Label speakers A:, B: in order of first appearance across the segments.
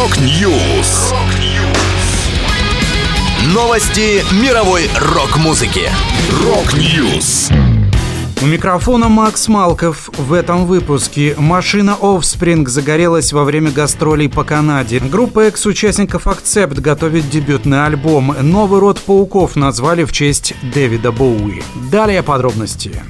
A: Rock News. Новости мировой рок-музыки. Rock News.
B: У микрофона Макс Малков. В этом выпуске машина Offspring загорелась во время гастролей по Канаде. Группа экс-участников Accept готовит дебютный альбом. Новый род пауков назвали в честь Дэвида Боуи. Далее подробности.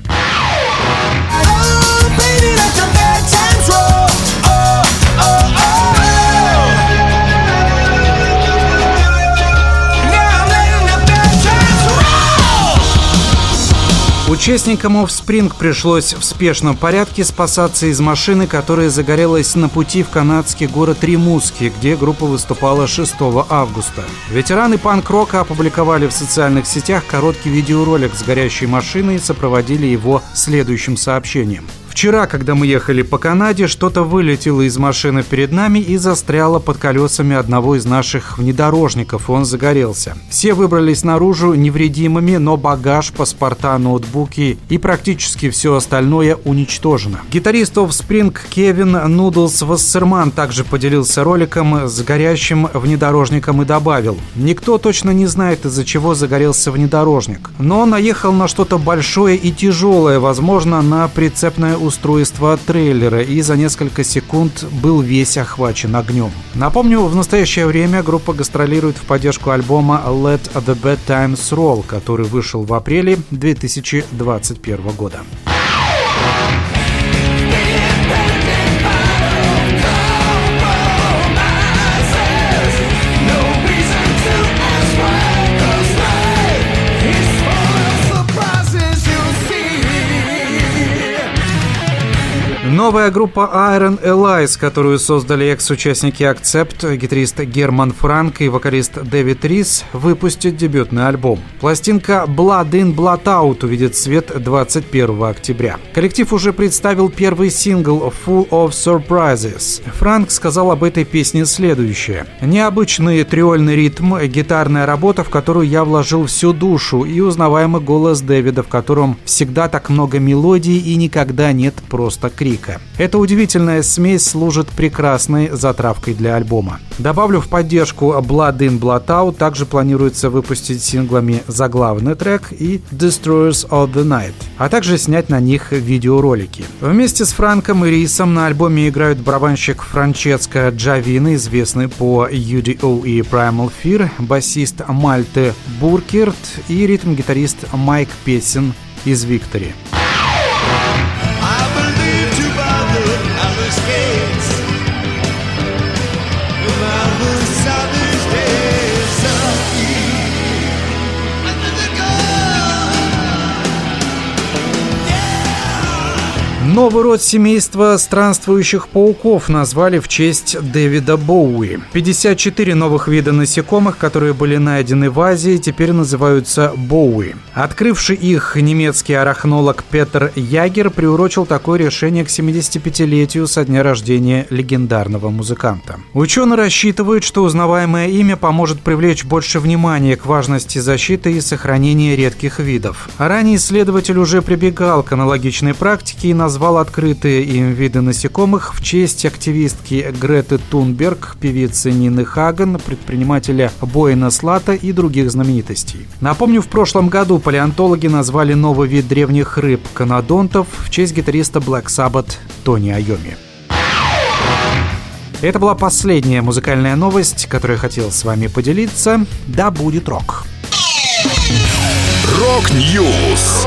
B: Участникам Offspring пришлось в спешном порядке спасаться из машины, которая загорелась на пути в канадский город Римуски, где группа выступала 6 августа. Ветераны панк-рока опубликовали в социальных сетях короткий видеоролик с горящей машиной и сопроводили его следующим сообщением. Вчера, когда мы ехали по Канаде, что-то вылетело из машины перед нами и застряло под колесами одного из наших внедорожников. Он загорелся. Все выбрались наружу невредимыми, но багаж, паспорта, ноутбуки и практически все остальное уничтожено. Гитарист Offspring Кевин Нудлс Вассерман также поделился роликом с горящим внедорожником и добавил «Никто точно не знает, из-за чего загорелся внедорожник, но он наехал на что-то большое и тяжелое, возможно, на прицепное устройство трейлера и за несколько секунд был весь охвачен огнем. Напомню, в настоящее время группа гастролирует в поддержку альбома Let the Bad Times Roll, который вышел в апреле 2021 года. Новая группа Iron Allies, которую создали экс-участники Accept, гитарист Герман Франк и вокалист Дэвид Рис, выпустит дебютный альбом. Пластинка Blood in Blood Out увидит свет 21 октября. Коллектив уже представил первый сингл Full of Surprises. Франк сказал об этой песне следующее. «Необычный триольный ритм, гитарная работа, в которую я вложил всю душу, и узнаваемый голос Дэвида, в котором всегда так много мелодий и никогда нет просто крика музыка. Эта удивительная смесь служит прекрасной затравкой для альбома. Добавлю в поддержку Blood In Blood Out также планируется выпустить синглами заглавный трек и Destroyers of the Night, а также снять на них видеоролики. Вместе с Франком и Рисом на альбоме играют барабанщик Франческо Джавина, известный по UDO и Primal Fear, басист Мальте Буркерт и ритм-гитарист Майк Песин из Виктори. Новый род семейства странствующих пауков назвали в честь Дэвида Боуи. 54 новых вида насекомых, которые были найдены в Азии, теперь называются Боуи. Открывший их немецкий арахнолог Петер Ягер приурочил такое решение к 75-летию со дня рождения легендарного музыканта. Ученые рассчитывают, что узнаваемое имя поможет привлечь больше внимания к важности защиты и сохранения редких видов. Ранее исследователь уже прибегал к аналогичной практике и назвал назвал открытые им виды насекомых в честь активистки Греты Тунберг, певицы Нины Хаген, предпринимателя Боина Слата и других знаменитостей. Напомню, в прошлом году палеонтологи назвали новый вид древних рыб – канадонтов в честь гитариста Black Sabbath Тони Айоми. Это была последняя музыкальная новость, которую я хотел с вами поделиться. Да будет рок!
A: Rock News!